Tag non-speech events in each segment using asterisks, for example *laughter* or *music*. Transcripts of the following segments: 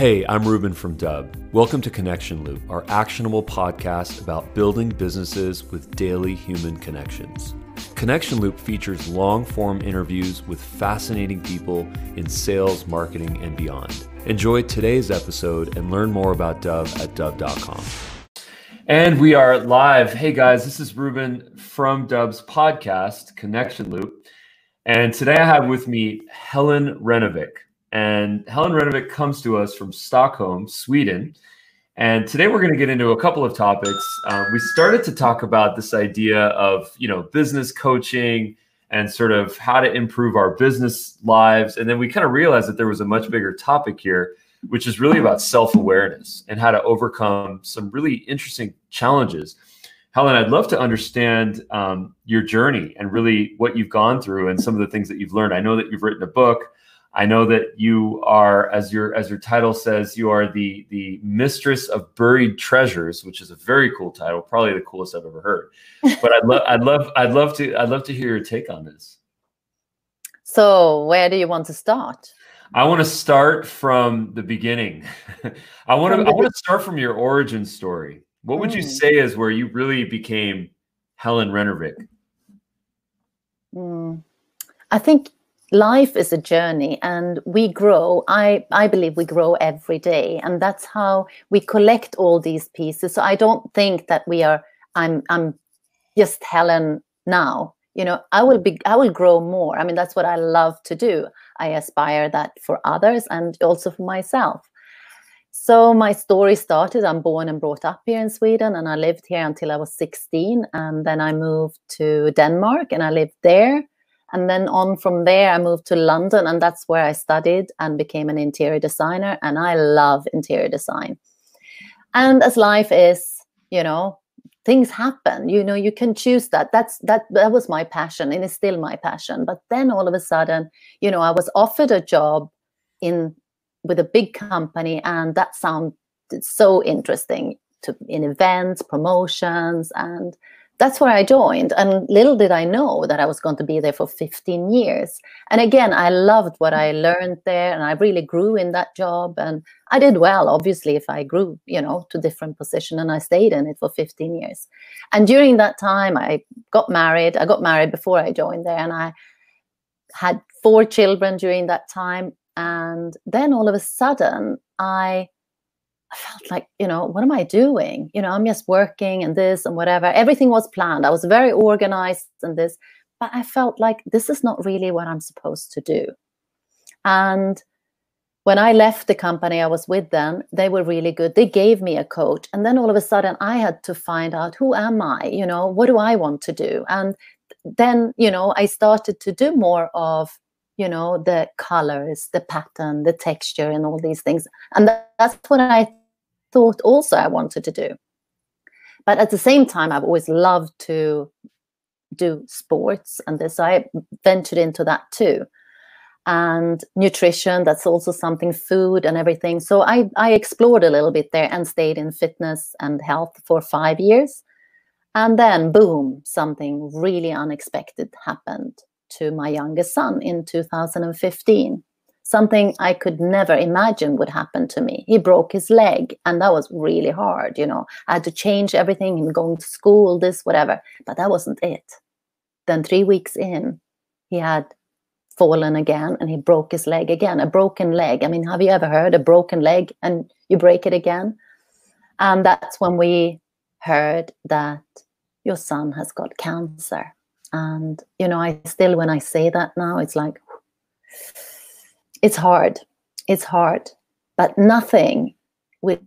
Hey, I'm Ruben from Dubb. Welcome to Connection Loop, our actionable podcast about building businesses with daily human connections. Connection Loop features long form interviews with fascinating people in sales, marketing, and beyond. Enjoy today's episode and learn more about Dubb at Dubb.com. And we are live. Hey guys, this is Ruben from Dubb's podcast, Connection Loop. And today I have with me Helen Renovik. And Helen Renovik comes to us from Stockholm, Sweden. And today we're going to get into a couple of topics. Um, we started to talk about this idea of, you know, business coaching and sort of how to improve our business lives. And then we kind of realized that there was a much bigger topic here, which is really about self-awareness and how to overcome some really interesting challenges. Helen, I'd love to understand um, your journey and really what you've gone through and some of the things that you've learned. I know that you've written a book. I know that you are, as your as your title says, you are the the mistress of buried treasures, which is a very cool title, probably the coolest I've ever heard. *laughs* But I'd love, I'd love, I'd love to, I'd love to hear your take on this. So, where do you want to start? I want to start from the beginning. *laughs* I want to, I want to start from your origin story. What would mm. you hmm. say is where you really became Helen Renovik? Mm. I think life is a journey and we grow i i believe we grow every day and that's how we collect all these pieces. So i don't think that we are i'm i'm just helen now. You know i will be i will grow more. I mean that's what i love to do. I aspire that for others and also for myself. So my story started i'm born and brought up here in sweden and i lived here until i was 16 and then i moved to denmark and i lived there and then on from there, I moved to London, and that's where I studied and became an interior designer. And I love interior design. And as life is, you know, things happen. You know, you can choose that. That's that. That was my passion, and it's still my passion. But then all of a sudden, you know, I was offered a job in with a big company, and that sounded so interesting to in events, promotions, and that's where I joined. And little did I know that I was going to be there for 15 years. And again, I loved what I learned there and I really grew in that job. And I did well, obviously, if I grew, you know, to different position and I stayed in it for 15 years. And during that time, I got married. I got married before I joined there and I had four children during that time. And then all of a sudden, I I felt like, you know, what am I doing? You know, I'm just working and this and whatever. Everything was planned. I was very organized and this, but I felt like this is not really what I'm supposed to do. And when I left the company I was with them, they were really good. They gave me a coach. And then all of a sudden I had to find out who am I? You know, what do I want to do? And then, you know, I started to do more of you know the colors the pattern the texture and all these things and that's what i thought also I wanted to do. But at the same time, I've always loved to do sports and this. So I ventured into that too. And nutrition, that's also something, food and everything. So I, I explored a little bit there and stayed in fitness and health for five years. And then, boom, something really unexpected happened to my youngest son in 2015 something I could never imagine would happen to me. He broke his leg, and that was really hard. You know, I had to change everything and going to school, this, whatever. But that wasn't it. Then, three weeks in, he had fallen again and he broke his leg again. A broken leg. I mean, have you ever heard a broken leg and you break it again? And that's when we heard that your son has got cancer. And, you know, I still, when I say that now, it's like, it's hard. It's hard, but nothing will,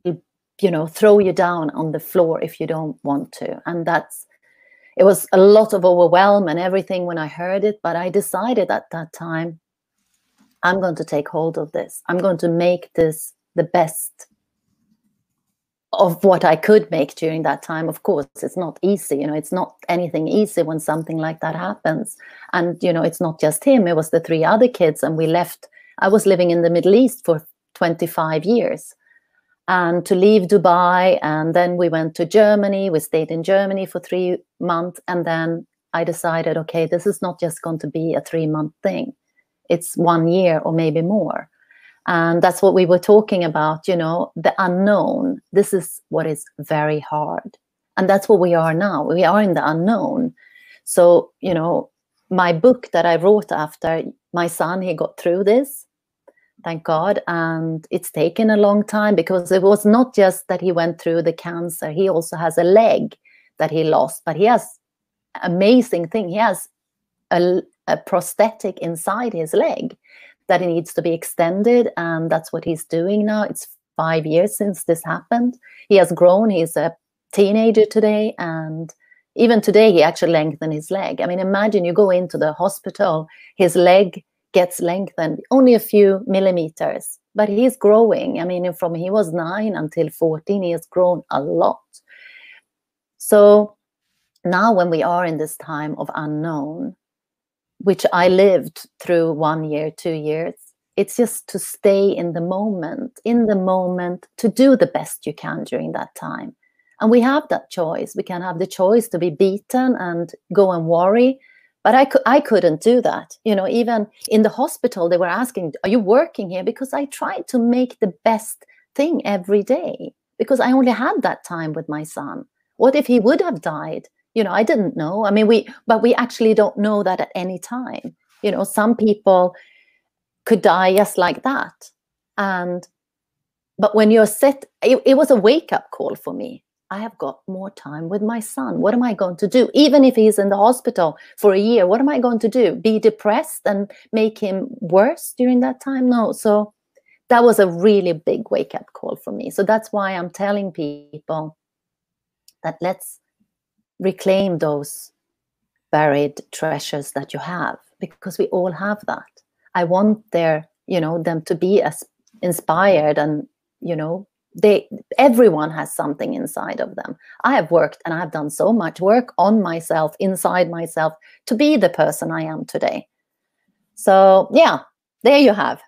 you know, throw you down on the floor if you don't want to. And that's, it was a lot of overwhelm and everything when I heard it, but I decided at that time, I'm going to take hold of this. I'm going to make this the best of what I could make during that time. Of course, it's not easy. You know, it's not anything easy when something like that happens. And, you know, it's not just him, it was the three other kids. And we left I was living in the Middle East for 25 years. And to leave Dubai, and then we went to Germany. We stayed in Germany for three months. And then I decided, okay, this is not just going to be a three month thing, it's one year or maybe more. and that's what we were talking about you know the unknown this is what is very hard and that's what we are now we are in the unknown so you know my book that i wrote after my son he got through this thank god and it's taken a long time because it was not just that he went through the cancer he also has a leg that he lost but he has amazing thing he has a, a prosthetic inside his leg that it needs to be extended and that's what he's doing now. It's five years since this happened. He has grown he's a teenager today and even today he actually lengthened his leg i mean imagine you go into the hospital his leg gets lengthened only a few millimeters but he's growing i mean from he was 9 until 14 he has grown a lot so now when we are in this time of unknown which I lived through one year, two years. It's just to stay in the moment, in the moment, to do the best you can during that time. And we have that choice. We can have the choice to be beaten and go and worry. But I, cu- I couldn't do that. You know, even in the hospital, they were asking, Are you working here? Because I tried to make the best thing every day because I only had that time with my son. What if he would have died? you know i didn't know i mean we but we actually don't know that at any time you know some people could die just like that and but when you're set it, it was a wake up call for me i have got more time with my son. What am i going to do? Even if he's in the hospital for a year what am i going to do? Be depressed and make him worse during that time? No. So that was a really big wake up call for me. So that's why i'm telling people that let's reclaim those buried treasures that you have because we all have that. I want their you know them to be as inspired and you know they everyone has something inside of them. I have worked and i've done so much work on myself inside myself to be the person i am today. So yeah there you have.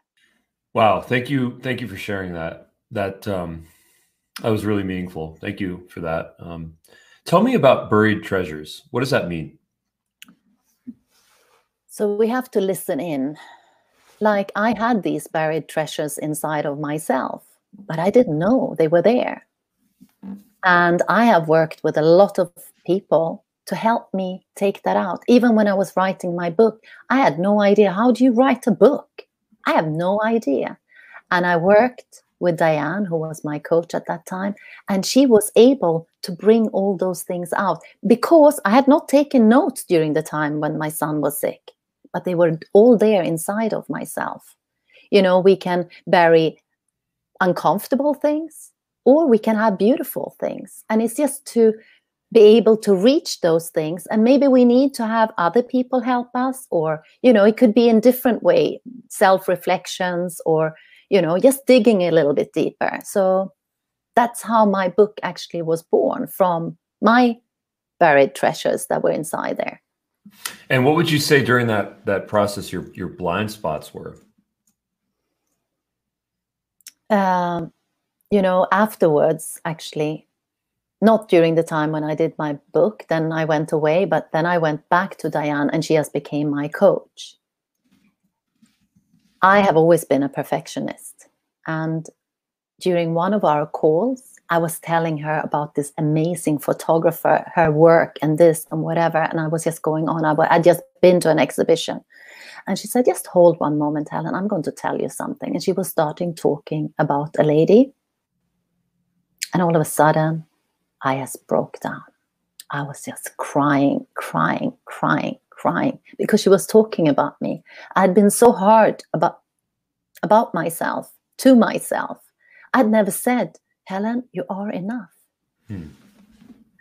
Wow thank you thank you for sharing that. That um that was really meaningful. Thank you for that. Um Tell me about buried treasures. What does that mean? So we have to listen in. Like I had these buried treasures inside of myself, but I didn't know they were there. And I have worked with a lot of people to help me take that out. Even when I was writing my book, I had no idea how do you write a book? I have no idea. And I worked with Diane, who was my coach at that time, and she was able to bring all those things out because I had not taken notes during the time when my son was sick, but they were all there inside of myself. You know, we can bury uncomfortable things or we can have beautiful things. And it's just to be able to reach those things and maybe we need to have other people help us or you know it could be in different way self reflections or you know, just digging a little bit deeper. So that's how my book actually was born from my buried treasures that were inside there. And what would you say during that that process your your blind spots were? Um, you know, afterwards, actually, not during the time when I did my book. Then I went away, but then I went back to Diane, and she has became my coach. I have always been a perfectionist. And during one of our calls, I was telling her about this amazing photographer, her work, and this and whatever. And I was just going on. I had just been to an exhibition. And she said, Just hold one moment, Helen. I'm going to tell you something. And she was starting talking about a lady. And all of a sudden, I just broke down. I was just crying, crying, crying crying because she was talking about me. I had been so hard about about myself to myself. I'd never said, Helen, you are enough. Hmm.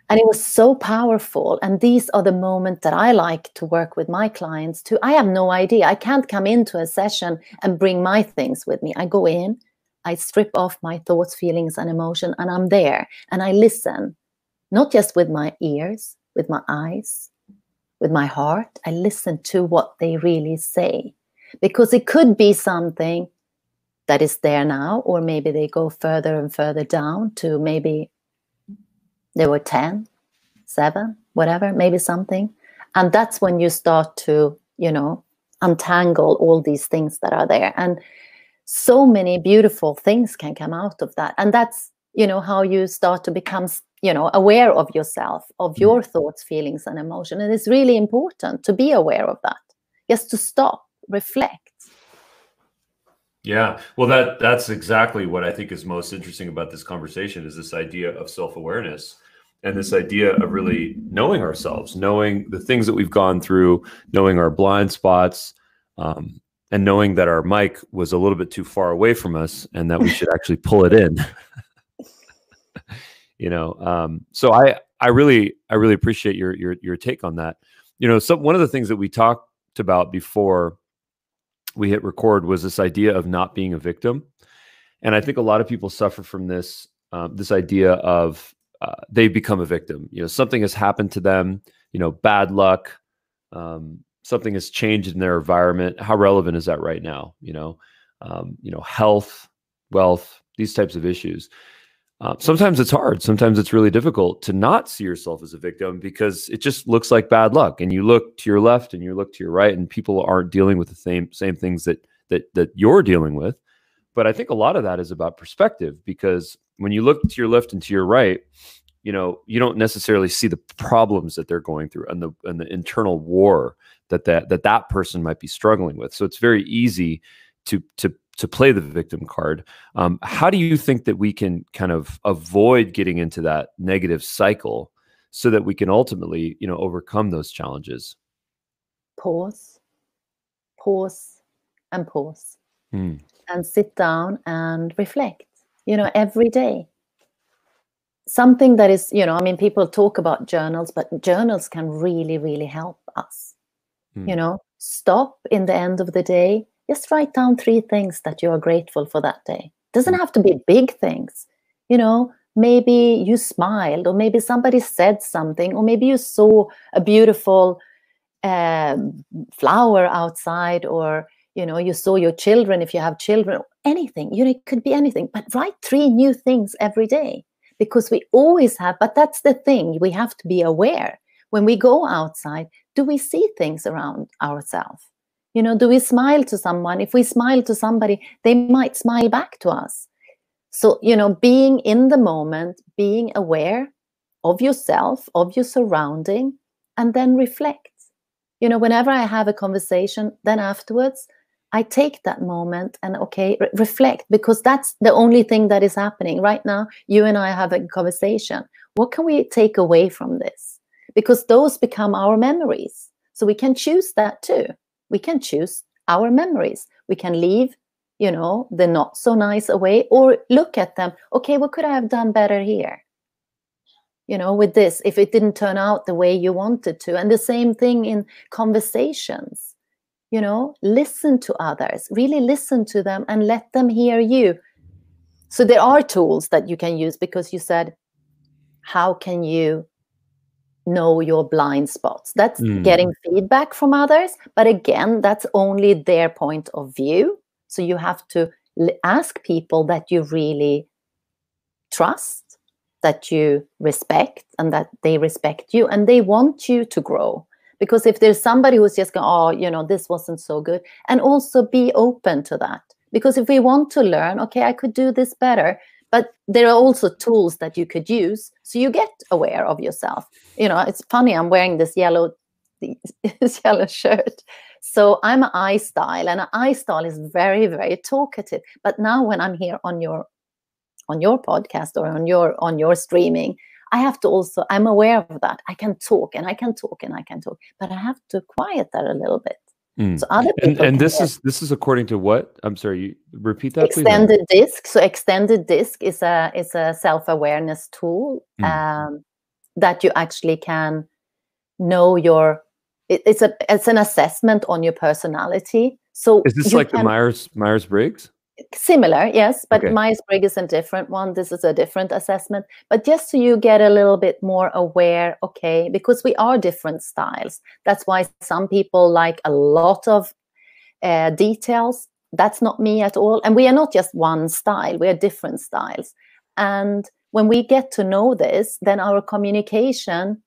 And it was so powerful. And these are the moments that I like to work with my clients to. I have no idea. I can't come into a session and bring my things with me. I go in, I strip off my thoughts, feelings, and emotion, and I'm there and I listen, not just with my ears, with my eyes, with my heart. I listen to what they really say because it could be something that is there now, or maybe they go further and further down to maybe there were 10, 7, whatever, maybe something. And that's when you start to, you know, untangle all these things that are there. And so many beautiful things can come out of that and that's you know how you start to become you know aware of yourself of mm. your thoughts feelings and emotion and it's really important to be aware of that just to stop reflect yeah. Well that that's exactly what i think is most interesting about this conversation is this idea of self-awareness and this idea of really knowing ourselves knowing the things that we've gone through knowing our blind spots um, and knowing that our mic was a little bit too far away from us and that we should actually pull it in. *laughs* You know um, so i i really i really appreciate your your your take on that. You know some one of the things that we talked about before we hit record was this idea of not being a victim. And i think a lot of people suffer from this um, this idea of uh, they become a victim. You know something has happened to them you know bad luck um, something has changed in their environment. How relevant is that right now? You know um, you know health wealth these types of issues uh, sometimes it's hard. Sometimes it's really difficult to not see yourself as a victim because it just looks like bad luck. And you look to your left and you look to your right, and people aren't dealing with the same same things that that that you're dealing with. But I think a lot of that is about perspective because when you look to your left and to your right, you know you don't necessarily see the problems that they're going through and the and the internal war that that that that person might be struggling with. So it's very easy to to to play the victim card. Um, how do you think that we can kind of avoid getting into that negative cycle so that we can ultimately, you know, overcome those challenges? Pause, pause, and pause, hmm. and sit down and reflect. You know, every day. Something that is, you know, I mean, people talk about journals, but journals can really, really help us. Hmm. You know, stop in the end of the day just write down three things that you are grateful for that day. Doesn't mm. have to be big things. You know maybe you smiled or maybe somebody said something or maybe you saw a beautiful uh, flower outside or you know you saw your children if you have children anything. You know it could be anything but write three new things every day because we always have but that's the thing we have to be aware. When we go outside do we see things around ourselves you know, do we smile to someone? If we smile to somebody, they might smile back to us. So, you know, being in the moment, being aware of yourself, of your surrounding, and then reflect. You know, whenever I have a conversation, then afterwards, I take that moment and okay, re- reflect because that's the only thing that is happening right now. You and I have a conversation. What can we take away from this? Because those become our memories. So we can choose that too we can choose our memories. We can leave, you know, the not so nice away or look at them. Okay, what could I have done better here? You know, with this, if it didn't turn out the way you wanted to. And the same thing in conversations. You know, listen to others, really listen to them and let them hear you. So there are tools that you can use because you said, how can you know your blind spots. That's mm. getting feedback from others. But again, that's only their point of view. So you have to ask people that you really trust, that you respect, and that they respect you and they want you to grow. Because if there's somebody who's just going, oh, you know, this wasn't so good, and also be open to that. Because if we want to learn, okay, I could do this better, but there are also tools that you could use so you get aware of yourself. You know it's funny i'm wearing this yellow this *laughs* yellow shirt. So i'm an i style and an i style is very very talkative. But now when i'm here on your on your podcast or on your on your streaming i have to also i'm aware of that. I can talk and i can talk and i can talk. But i have to quiet that a little bit Mm. So other and, and this is this is according to what? I'm sorry, you repeat that. Extended please? disc. So extended disc is a is a self awareness tool mm. um, that you actually can know your. It, it's a it's an assessment on your personality. So is this like can, the Myers Myers Briggs? Similar, yes, but okay. Myers Briggs is a different one. This is a different assessment. But just so you get a little bit more aware, okay, because we are different styles. That's why some people like a lot of uh, details. That's not me at all. And we are not just one style, we are different styles. And when we get to know this, then our communication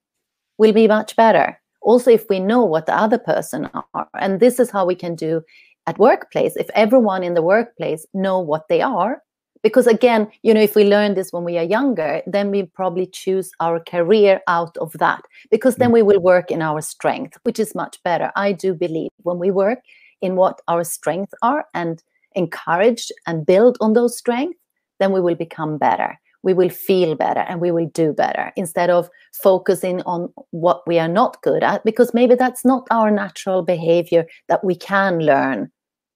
will be much better. Also, if we know what the other person are, and this is how we can do at workplace if everyone in the workplace know what they are because again you know if we learn this when we are younger then we probably choose our career out of that because then mm. we will work in our strength which is much better. I do believe when we work in what our strengths are and encourage and build on those strengths then we will become better. We will feel better and we will do better instead of focusing on what we are not good at because maybe that's not our natural behavior that we can learn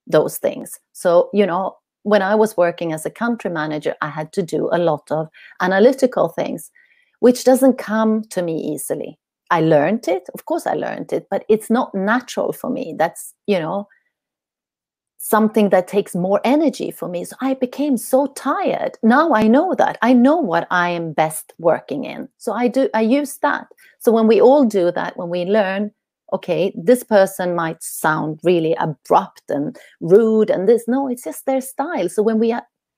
those things. So, you know, when I was working as a country manager, I had to do a lot of analytical things, which doesn't come to me easily. I learned it, of course, I learned it, but it's not natural for me. That's, you know, something that takes more energy for me. So I became so tired. Now I know that. I know what I am best working in. So I do, I use that. So when we all do that, when we learn, okay, this person might sound really abrupt and rude and this, no, it's just their style. So when we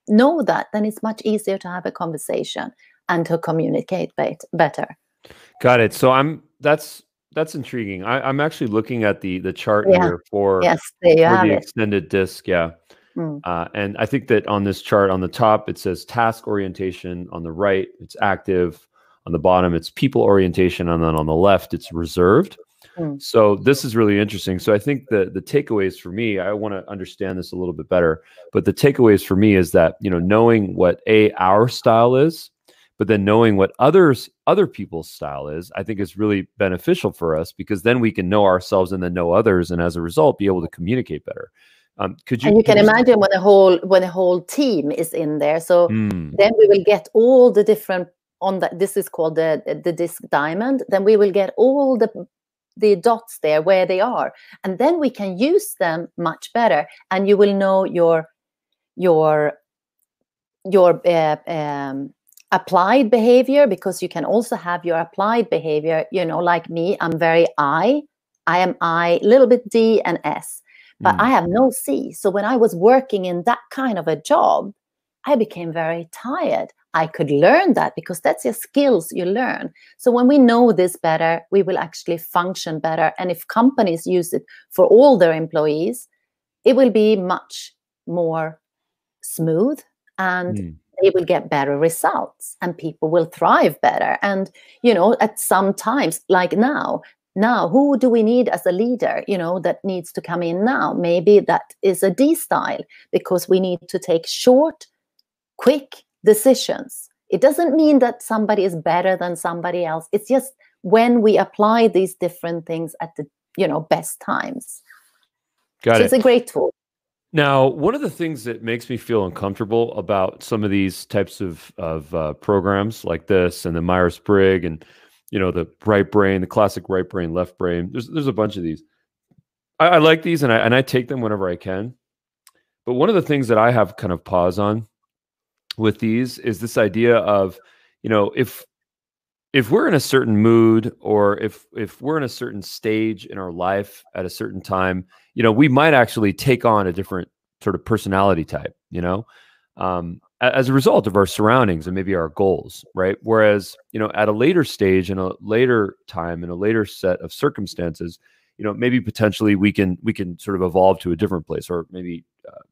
know that, then it's much easier to have a conversation and to communicate better. Got it. So I'm, that's that's intriguing. I, am actually looking at the the chart yeah. here for, yes, for the it. extended disc. Yeah. Mm. Uh, and I think that on this chart on the top, it says task orientation. On the right, it's active. On the bottom, it's people orientation. And then on the left, it's reserved. Mm. So this is really interesting. So I think the the takeaways for me, I want to understand this a little bit better. But the takeaways for me is that you know knowing what a our style is, but then knowing what others other people's style is i think is really beneficial for us because then we can know ourselves and then know others and as a result be able to communicate better um, could you and you can imagine when a whole when a whole team is in there so mm. then we will get all the different on that this is called the the disc diamond then we will get all the the dots there where they are and then we can use them much better and you will know your your your uh, um, applied behavior because you can also have your applied behavior you know like me i'm very i i am i little bit d and s but mm. i have no c so when i was working in that kind of a job i became very tired. I could learn that because that's your skills you learn. So when we know this better we will actually function better. And if companies use it for all their employees it will be much more smooth and mm they will get better results and people will thrive better. And you know at some times like now now who do we need as a leader you know that needs to come in now? Maybe that is a d style because we need to take short quick decisions it doesn't mean that somebody is better than somebody else it's just when we apply these different things at the you know best times Got so it. it's a great tool now, one of the things that makes me feel uncomfortable about some of these types of of uh, programs like this, and the Myers Briggs, and you know the right brain, the classic right brain, left brain. There's there's a bunch of these. I, I like these, and I and I take them whenever I can. But one of the things that I have kind of pause on with these is this idea of, you know, if if we're in a certain mood or if if we're in a certain stage in our life at a certain time you know, we might actually take on a different sort of personality type, you know, um, as a result of our surroundings and maybe our goals, right? Whereas, you know, at a later stage, in a later time, in a later set of circumstances, you know, maybe potentially we can we can sort of evolve to a different place, or maybe uh,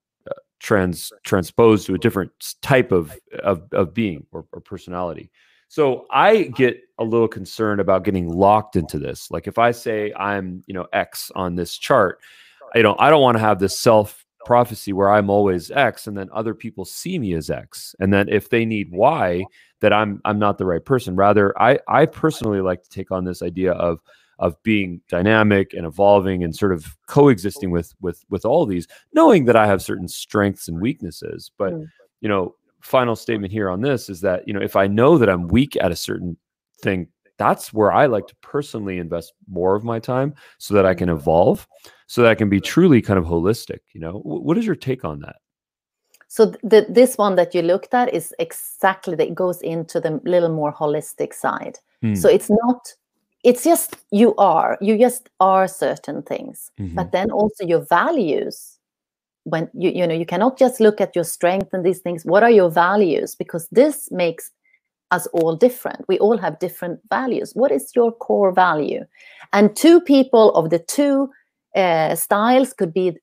trans transpose to a different type of of, of being or, or personality. So I uh-huh. get a little concerned about getting locked into this. Like if I say I'm, you know, X on this chart, you know, I don't want to have this self prophecy where I'm always X and then other people see me as X. And then if they need Y, that I'm I'm not the right person. Rather, I I personally like to take on this idea of of being dynamic and evolving and sort of coexisting with with with all these, knowing that I have certain strengths and weaknesses. But mm. you know, final statement here on this is that you know if I know that I'm weak at a certain thing that's where I like to personally invest more of my time so that I can evolve, so that I can be truly kind of holistic. You know, what is your take on that? So the, this one that you looked at is exactly that goes into the little more holistic side. Hmm. So it's not, it's just you are, you just are certain things, mm-hmm. but then also your values. When you you know you cannot just look at your strength and these things. What are your values? Because this makes us all different. We all have different values. What is your core value? And two people of the two uh, styles could be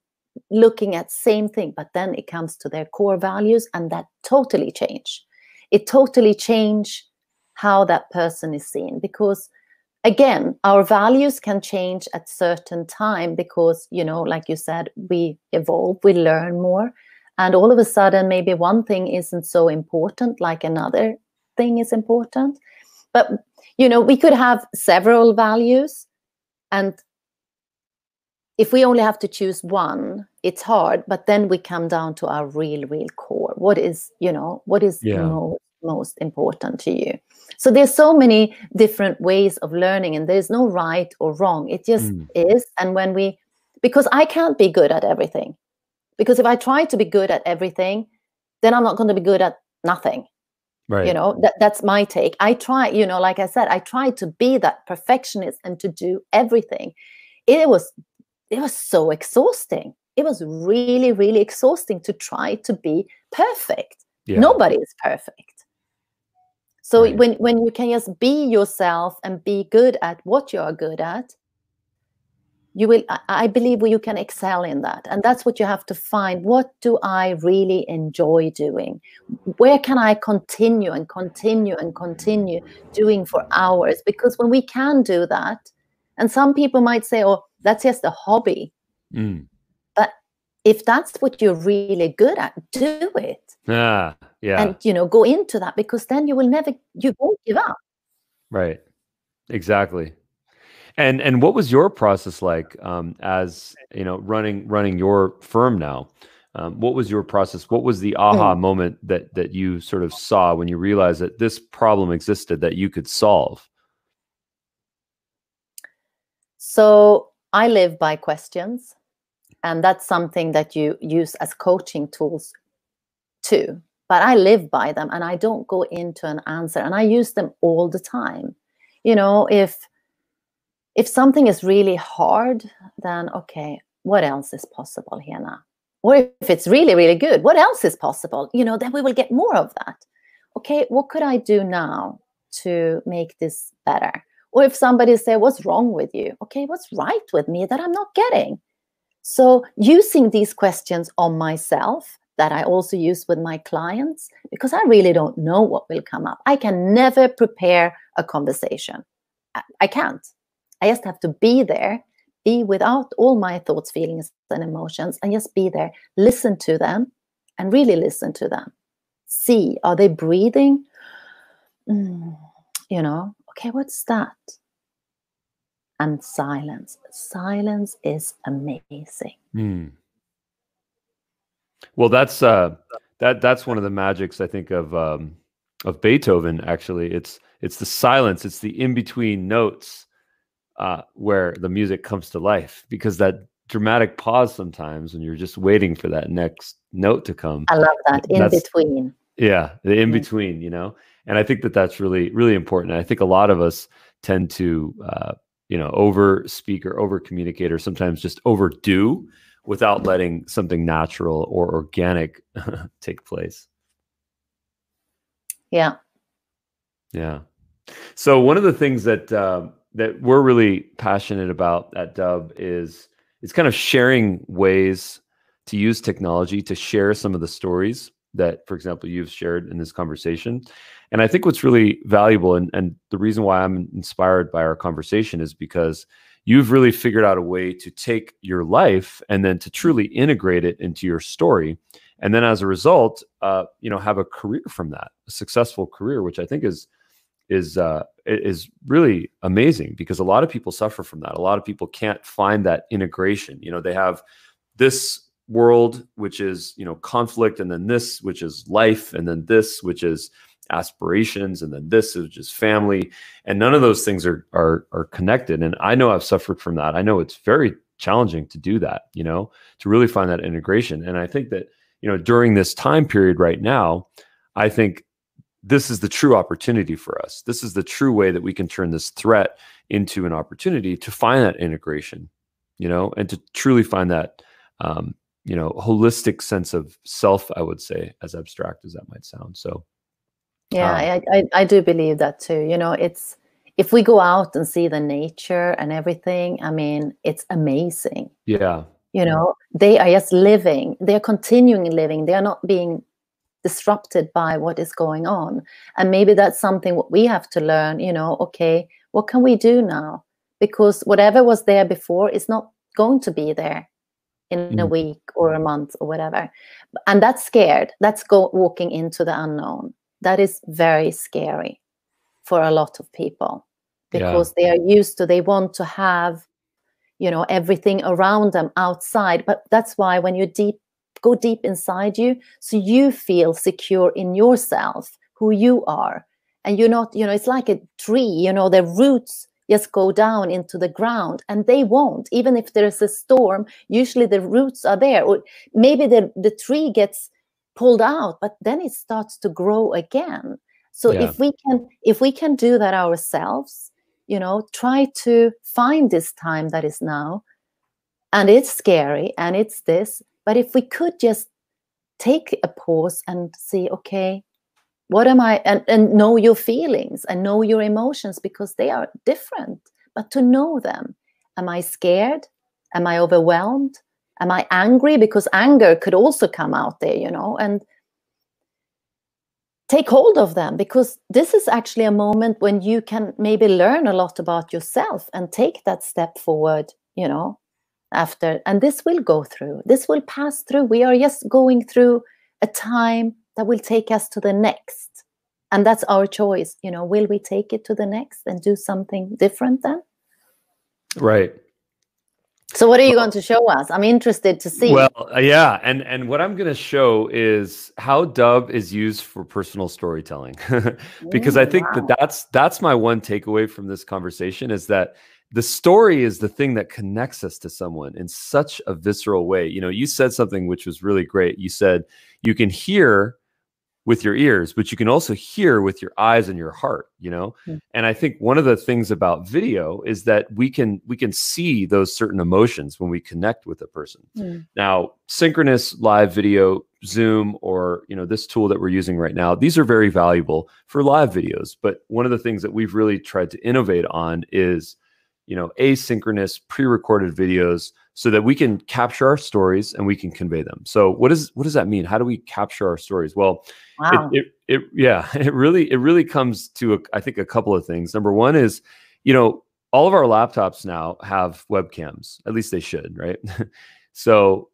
looking at same thing but then it comes to their core values and that totally change it totally change how that person is seen because again our values can change at certain time because you know like you said we evolve we learn more. And all of a sudden maybe one thing isn't so important like another thing is important. But you know we could have several values. And if we only have to choose one it's hard. But then we come down to our real real core. What is you know what is Yeah. most most important to you so there's so many different ways of learning and there's no right or wrong. It just Mm. is. And when we because i can't be good at everything. Because if i try to be good at everything then i'm not going to be good at nothing. Right. you know that, that's my take. I try you know like i said i try to be that perfectionist and to do everything. It was it was so exhausting. It was really really exhausting to try to be perfect. Yeah. nobody is perfect so Right. when when you can just be yourself and be good at what you are good at you will I- believe you can excel in that. And that's what you have to find. What do i really enjoy doing? Where can i continue and continue and continue doing for hours? Because when we can do that and some people might say oh that's just a hobby. Mm. If that's what you're really good at do it Yeah. yeah. and you know go into that because then you will never you won't give up Right. Exactly. And and what was your process like um, as you know running running your firm now? Um, what was your process? What was the aha moment that that you sort of saw when you realized that this problem existed that you could solve? so i live by questions and that's something that you use as coaching tools too. But i live by them and i don't go into an answer and i use them all the time. You know if if something is really hard then okay what else is possible here now or if it's really really good what else is possible? You know then we will get more of that. Okay what could i do now to make this better? Or if somebody say what's wrong with you? Okay what's right with me that i'm not getting so using these questions on myself that i also use with my clients because i really don't know what will come up. I can never prepare a conversation. I, can't. I just have to be there be without all my thoughts feelings and emotions and just be there listen to them and really listen to them. See are they breathing? Mm, you know okay what's that and silence silence is amazing Hmm. Well, that's uh, that that's one of the magics I think of um, of Beethoven. Actually, it's it's the silence, it's the in between notes uh, where the music comes to life. Because that dramatic pause sometimes, when you're just waiting for that next note to come. i love that in That's- between Yeah, the in Mm. between, you know, and I think that that's really really important. I think a lot of us tend to, uh, you know, over speak or over communicate, or sometimes just overdo without letting something natural or organic *laughs* take place. yeah Yeah. So one of the things that uh, that we're really passionate about at Dubb is it's kind of sharing ways to use technology to share some of the stories that, for example, you've shared in this conversation. And I think what's really valuable and, and the reason why I'm inspired by our conversation is because you've really figured out a way to take your life and then to truly integrate it into your story. And then as a result uh, you know have a career from that a successful career which i think is is uh, is really amazing because a lot of people suffer from that. A lot of people can't find that integration. You know they have this world which is you know conflict and then this which is life and then this which is aspirations and then this which is family. And none of those things are are are connected. And i know i've suffered from that. I know it's very challenging to do that you know to really find that integration. And i think that you know during this time period right now i think this is the true opportunity for us. This is the true way that we can turn this threat into an opportunity to find that integration you know and to truly find that um, you know holistic sense of self i would say as abstract as that might sound so yeah Um, I, I i do believe that too you know it's if we go out and see the nature and everything i mean it's amazing yeah You know, they are just living. They are continuing living. They are not being disrupted by what is going on. And maybe that's something what we have to learn. You know, okay, what can we do now? Because whatever was there before is not going to be there in mm. a week or a month or whatever. And that's scared. That's go walking into the unknown. That is very scary for a lot of people because yeah. they are used to they want to have you know everything around them outside but that's why when you deep go deep inside you so you feel secure in yourself who you are and you're not you know it's like a tree you know the roots just go down into the ground and they won't. Even if there's a storm usually the roots are there. Or maybe the, the tree gets pulled out but then it starts to grow again. So yeah. if we can if we can do that ourselves you know try to find this time that is now and it's scary and it's this but if we could just take a pause and see okay what am i and, and know your feelings and know your emotions because they are different. But to know them am i scared? Am i overwhelmed? Am i angry? Because anger could also come out there you know and take hold of them because this is actually a moment when you can maybe learn a lot about yourself and take that step forward you know after and this will go through. This will pass through. We are just going through a time that will take us to the next and that's our choice you know will we take it to the next and do something different then right so what are you going to show us i'm interested to see well uh, yeah and and what i'm going to show is how Dubb is used for personal storytelling *laughs* because Ooh, i think wow. that that's that's my one takeaway from this conversation is that the story is the thing that connects us to someone in such a visceral way. You know, you said something which was really great. You said you can hear with your ears, but you can also hear with your eyes and your heart, you know? Mm. And I think one of the things about video is that we can we can see those certain emotions when we connect with a person. Mm. Now, synchronous live video, Zoom or, you know, this tool that we're using right now, these are very valuable for live videos, but one of the things that we've really tried to innovate on is you know asynchronous pre-recorded videos so that we can capture our stories and we can convey them. So what does what does that mean? How do we capture our stories? Well wow. it, it, it yeah *laughs* it really it really comes to a, I think a couple of things. Number one is you know all of our laptops now have webcams at least they should right? *laughs* So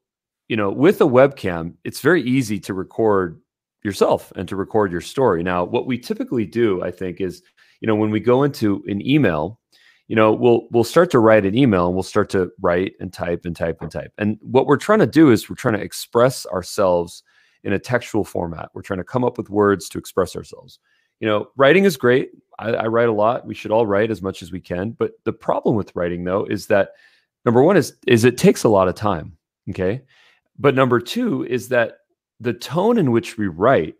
you know with a webcam it's very easy to record yourself and to record your story. Now what we typically do i think is you know when we go into an email you know we'll we'll start to write an email and we'll start to write and type and type and type. And what we're trying to do is we're trying to express ourselves in a textual format. We're trying to come up with words to express ourselves. You know writing is great. I, I write a lot. We should all write as much as we can. But the problem with writing though is that number one is is it takes a lot of time okay? But number two is that the tone in which we write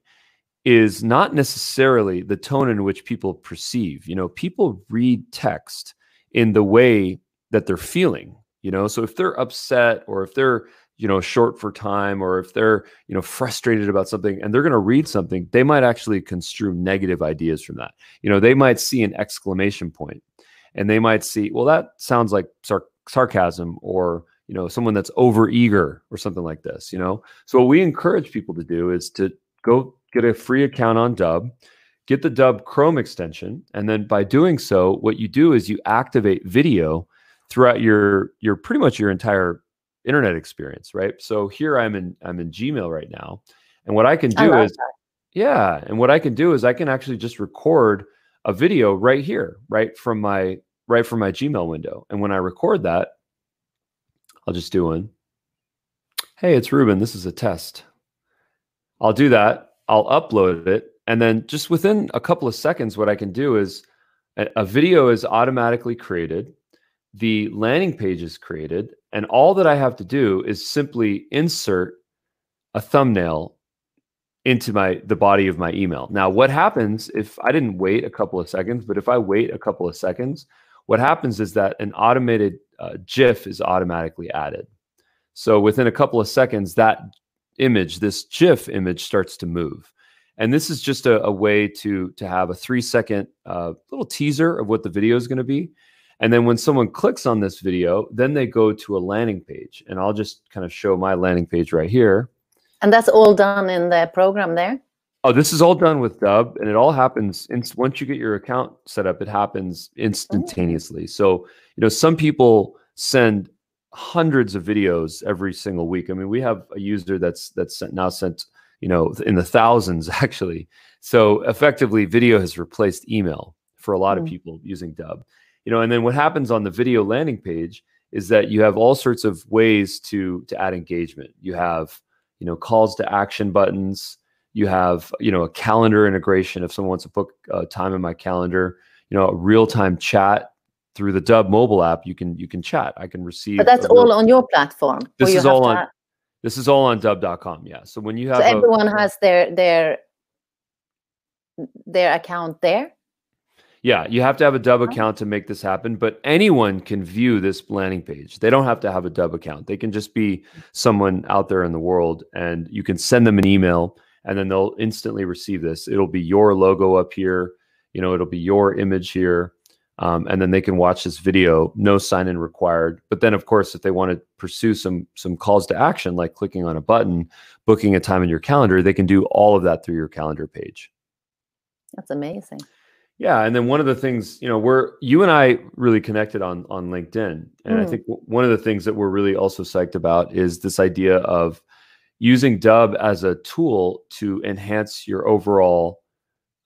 is not necessarily the tone in which people perceive. You know, people read text in the way that they're feeling, you know. So if they're upset or if they're, you know, short for time or if they're, you know, frustrated about something and they're going to read something, they might actually construe negative ideas from that. You know, they might see an exclamation point and they might see, well, that sounds like sar- sarcasm or you know someone that's over eager or something like this you know so what we encourage people to do is to go get a free account on Dubb, get the Dubb Chrome extension, and then by doing so, what you do is you activate video throughout your your pretty much your entire internet experience, right? So here I'm in I'm in Gmail right now, and what I can do I is that. yeah, and what I can do is I can actually just record a video right here, right from my right from my Gmail window, and when I record that, I'll just do one. Hey, it's Ruben. This is a test. I'll do that. I'll upload it. And then just within a couple of seconds, what I can do is a, a video is automatically created. The landing page is created. And all that I have to do is simply insert a thumbnail into my the body of my email. Now, what happens if I didn't wait a couple of seconds, but if I wait a couple of seconds, what happens is that an automated uh, GIF is automatically added. So within a couple of seconds, that image, this GIF image starts to move. And this is just a, a way to, to have a three second uh, little teaser of what the video is going to be. And then when someone clicks on this video, then they go to a landing page. And I'll just kind of show my landing page right here. And that's all done in the program there? Oh, this is all done with Dubb, and it all happens in, once you get your account set up. It happens instantaneously. So, you know, some people send hundreds of videos every single week. I mean, we have a user that's that's now sent, you know, in the thousands *laughs* actually. So, effectively, video has replaced email for a lot mm. of people using Dubb. You know, and then what happens on the video landing page is that you have all sorts of ways to to add engagement. You have, you know, calls to action buttons you have, you know, a calendar integration. If someone wants to book uh, time in my calendar, you know, a real time chat through the Dubb mobile app. You can you can chat. I can receive. But that's all on your platform. This is all on. This is all on Dubb.com. Yeah. So when you have, so everyone a, has their their their account there. Yeah, you have to have a Dubb uh-huh. account to make this happen, but anyone can view this landing page. They don't have to have a Dubb account. They can just be someone out there in the world and you can send them an email and then they'll instantly receive this. It'll be your logo up here, you know, it'll be your image here. Um, and then they can watch this video, no sign in required. But then, of course, if they want to pursue some some calls to action, like clicking on a button, booking a time in your calendar, they can do all of that through your calendar page. That's amazing. Yeah, and then one of the things, you know, we're you and I really connected on on LinkedIn, and mm. I think one of the things that we're really also psyched about is this idea of using Dubb as a tool to enhance your overall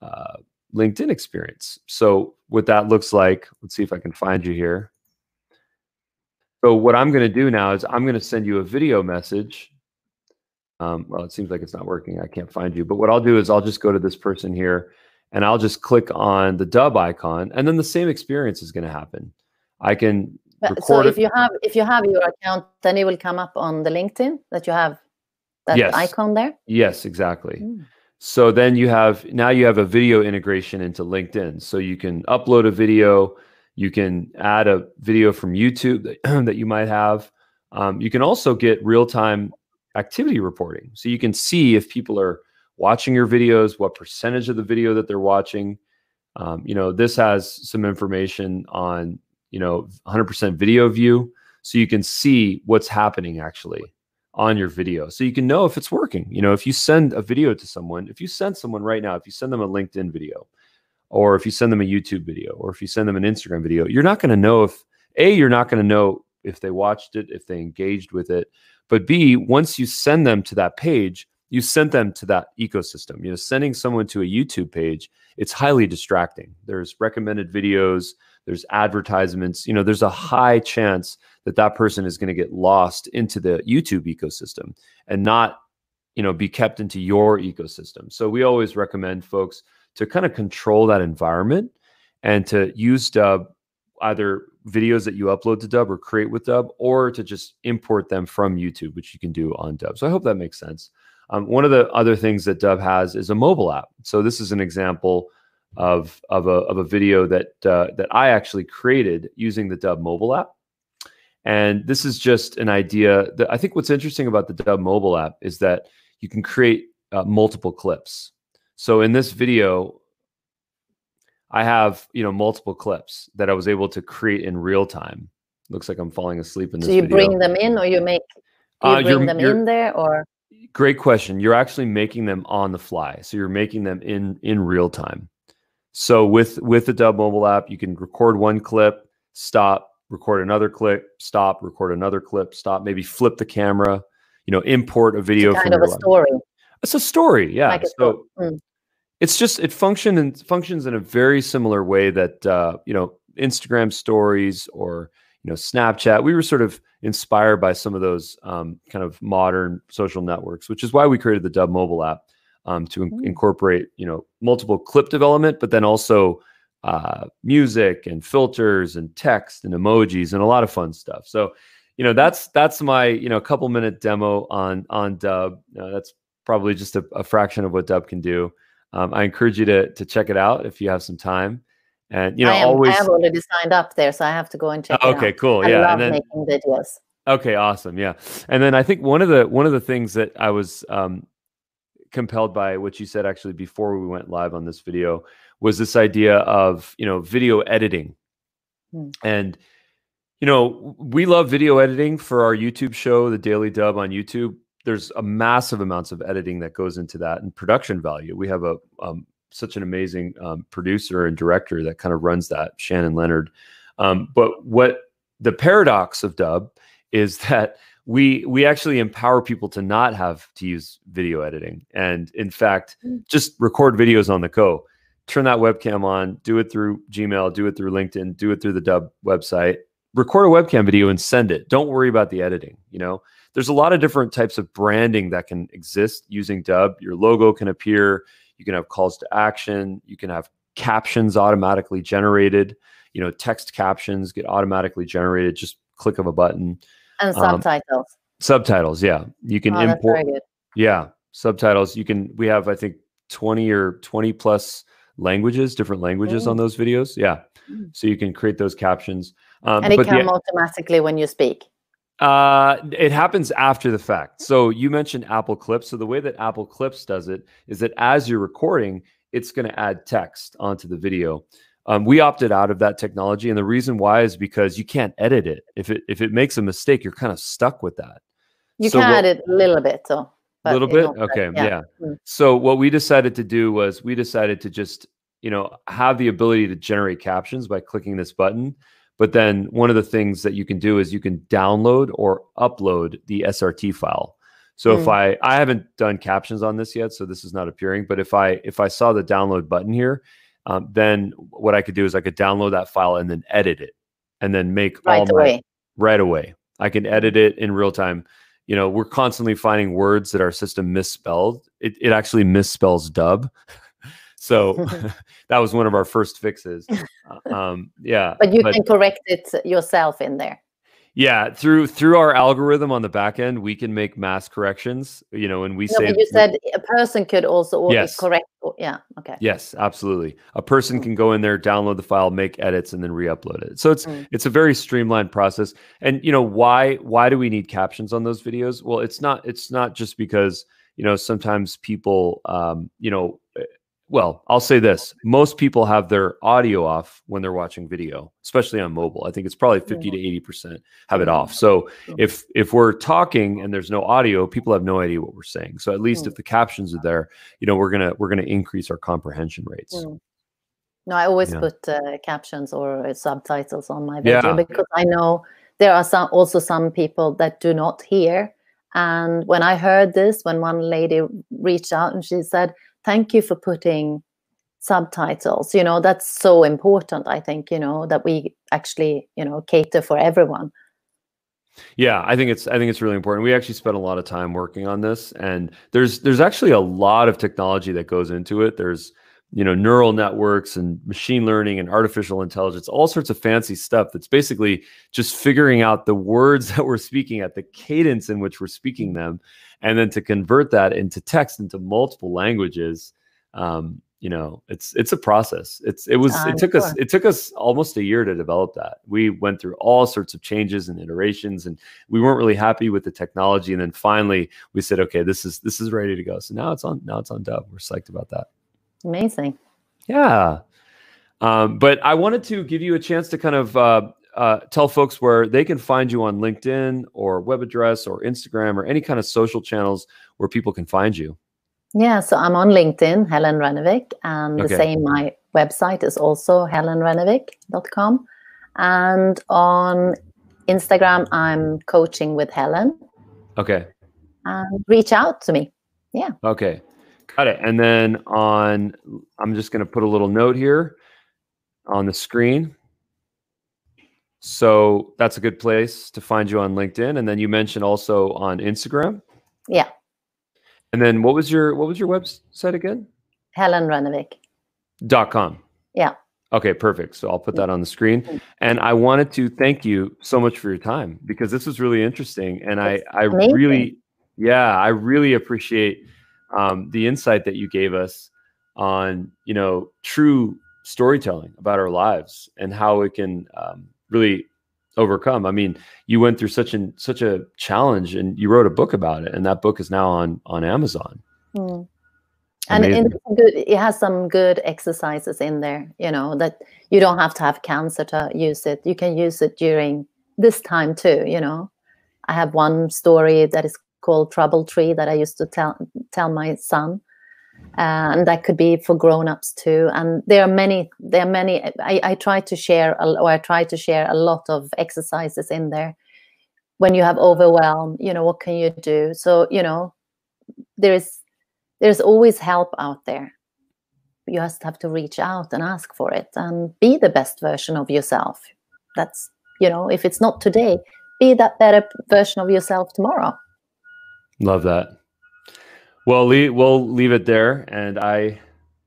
uh, LinkedIn experience. So, what that looks like, let's see if I can find you here. So, what I'm going to do now is I'm going to send you a video message. Um, well, it seems like it's not working. I can't find you. But what I'll do is I'll just go to this person here and I'll just click on the Dubb icon, and then the same experience is going to happen. I can so if you have if you have your account, then it will come up on the LinkedIn that you have that yes. icon there? Yes, exactly. Mm. So then you have now you have a video integration into LinkedIn. So you can upload a video, you can add a video from YouTube that, *clears throat* that you might have. Um, you can also get real time activity reporting. So you can see if people are watching your videos, what percentage of the video that they're watching. Um, you know, this has some information on, you know, 100% video view. So you can see what's happening actually on your video so you can know if it's working. You know, if you send a video to someone, if you send someone right now, if you send them a LinkedIn video, or if you send them a YouTube video, or if you send them an Instagram video, you're not going to know if A, you're not going to know if they watched it, if they engaged with it. But B, once you send them to that page, you sent them to that ecosystem. You know, sending someone to a YouTube page, it's highly distracting. There's recommended videos, there's advertisements, you know, there's a high chance that that person is going to get lost into the YouTube ecosystem and not, you know, be kept into your ecosystem. So we always recommend folks to kind of control that environment and to use Dubb either videos that you upload to Dubb or create with Dubb or to just import them from YouTube, which you can do on Dubb So I hope that makes sense. Um, one of the other things that Dubb has is a mobile app. So this is an example of of a of a video that uh, that I actually created using the Dubb mobile app. And this is just an idea that I think what's interesting about the Dubb mobile app is that you can create uh, multiple clips. So in this video, I have you know multiple clips that I was able to create in real time. Looks like I'm falling asleep in this. So you video. bring them in, or you make you uh, bring them in there, or great question. You're actually making them on the fly, so you're making them in in real time. So with with the Dubb mobile app, you can record one clip, stop, record another clip, stop, record another clip, stop, maybe flip the camera, you know, import a video it's kind of a life. story. It's a story, yeah. Like so mm. it's just it function and functions in a very similar way that uh, you know Instagram stories or you know Snapchat. We were sort of inspired by some of those um, kind of modern social networks, which is why we created the Dubb mobile app um, to in- mm. incorporate you know multiple clip development, but then also uh, music and filters and text and emojis and a lot of fun stuff. So you know that's that's my you know couple minute demo on on Dubb. Uh, that's probably just a, a, fraction of what Dubb can do. Um, I encourage you to to check it out if you have some time. And you know, I am, always I have already signed up there, so I have to go and check. Okay, cool. I yeah, love then, making videos. Okay, awesome. Yeah, and then I think one of the one of the things that I was um, compelled by what you said actually before we went live on this video was this idea of you know video editing Hmm. And you know, we love video editing for our YouTube show, the Daily Dubb on YouTube. There's a massive amounts of editing that goes into that and production value. We have a um, such an amazing um, producer and director that kind of runs that, Shannon Leonard. Um, but what the paradox of Dubb is *laughs* that we we actually empower people to not have to use video editing, and in fact, Mm. just record videos on the go. Turn that webcam on, do it through Gmail, do it through LinkedIn, do it through the Dubb website. Record a webcam video and send it. Don't worry about the editing. You know, there's a lot of different types of branding that can exist using Dubb. Your logo can appear. You can have calls to action. You can have captions automatically generated. You know, text captions get automatically generated. Just click of a button. And Um, subtitles. Subtitles, yeah. You can oh, import. Yeah, subtitles. You can. We have, I think, twenty or twenty plus languages, different languages Mm. on those videos. Yeah, Mm. so you can create those captions. Um, And it but the- come automatically when you speak. uh, it happens after the fact. So you mentioned Apple Clips. So the way that Apple Clips does it is that as you're recording, it's going to add text onto the video. Um, we opted out of that technology, and the reason why is because you can't edit it. If it if it makes a mistake, you're kind of stuck with that. You So can what- add it a little bit, so. A little bit, okay, yeah. Mm. So what we decided to do was we decided to just you know have the ability to generate captions by clicking this button. But then one of the things that you can do is you can download or upload the SRT file. So if Mm. I I haven't done captions on this yet, so this is not appearing. But if I if I saw the download button here, um, then what I could do is I could download that file and then edit it, and then make all Right my away. right away. I can edit it in real time. You know, we're constantly finding words that our system misspelled. It, it actually misspells Dubb. *laughs* so *laughs* *laughs* that was one of our first fixes. Uh, um, yeah. But you can correct it yourself in there. Yeah, through through our algorithm on the back end, we can make mass corrections. You know, and we No, say you said a person could also al- Yes. correct. Yeah. Okay. Yes, absolutely. A person Mm. can go in there, download the file, make edits, and then re-upload it. So it's Mm. it's a very streamlined process. And you know why why do we need captions on those videos? Well, it's not it's not just because you know sometimes people um, you know eh, well I'll say this most people have their audio off when they're watching video, especially on mobile. I think it's probably fifty to eighty percent have it off. So if if we're talking and there's no audio, people have no idea what we're saying. So at least Mm. if the captions are there, you know we're gonna we're gonna increase our comprehension rates. Mm. No, I always Yeah. put uh, captions or uh, subtitles on my video Yeah. because I know there are some also some people that do not hear. And when I heard this, when one lady reached out and she said, "Thank you for putting subtitles," you know, that's so important. I think you know that we actually you know cater for everyone. Yeah, I think it's I think it's really important. We actually spent a lot of time working on this, and there's there's actually a lot of technology that goes into it. There's you know neural networks and machine learning and artificial intelligence, all sorts of fancy stuff. That's basically just figuring out the words *laughs* that we're speaking at, the cadence in which we're speaking them, and then to convert that into text into multiple languages. Um, you know, it's it's a process. It's it was I'm it took us it took us almost a year to develop that. We went through all sorts of changes and iterations, and we weren't really happy with the technology. And then finally, we said, okay, this is this is ready to go. So now it's on now it's on Dubb. We're psyched about that. Amazing. Yeah. Um, but I wanted to give you a chance to kind of uh, uh, tell folks where they can find you on LinkedIn or web address or Instagram or any kind of social channels where people can find you. Yeah, so I'm on LinkedIn, Helen Renevik, and Okay. the same, my website is also helenrenevik.com. And on Instagram, I'm coaching with Helen. Okay. And reach out to me. Yeah. Okay. Got it. And then on, I'm just going to put a little note here on the screen. So that's a good place to find you on LinkedIn. And then you mentioned also on Instagram. Yeah, And then what was your what was your website again? Dot com. Yeah. Okay, perfect. So I'll put that on the screen. Mm. And I wanted to thank you so much for your time because this was really interesting. And I It's I amazing. really yeah, I really appreciate um, the insight that you gave us on you know true storytelling about our lives and how it can um, really overcome. I mean, you went through such an such a challenge and you wrote a book about it, and that book is now on on Amazon. Mm. and it, has some good exercises in there you know that you don't have to have cancer to use it you can use it during this time too you know i have one story that is called trouble tree that i used to tell tell my son. Uh, and that could be for grown-ups too. And there are many there are many i, I try to share or i try to share a lot of exercises in there. When you have overwhelm you know what can you do? So you know there's there's always help out there. You just have to reach out and ask for it and be the best version of yourself. That's you know if it's not today be that better version of yourself tomorrow love that. Well Lee, we'll leave it there and i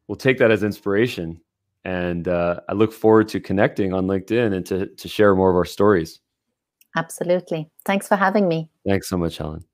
will take that as inspiration. And uh, i look forward to connecting on linkedin and to, to share more of our stories. Absolutely. Thanks for having me. Thanks so much helen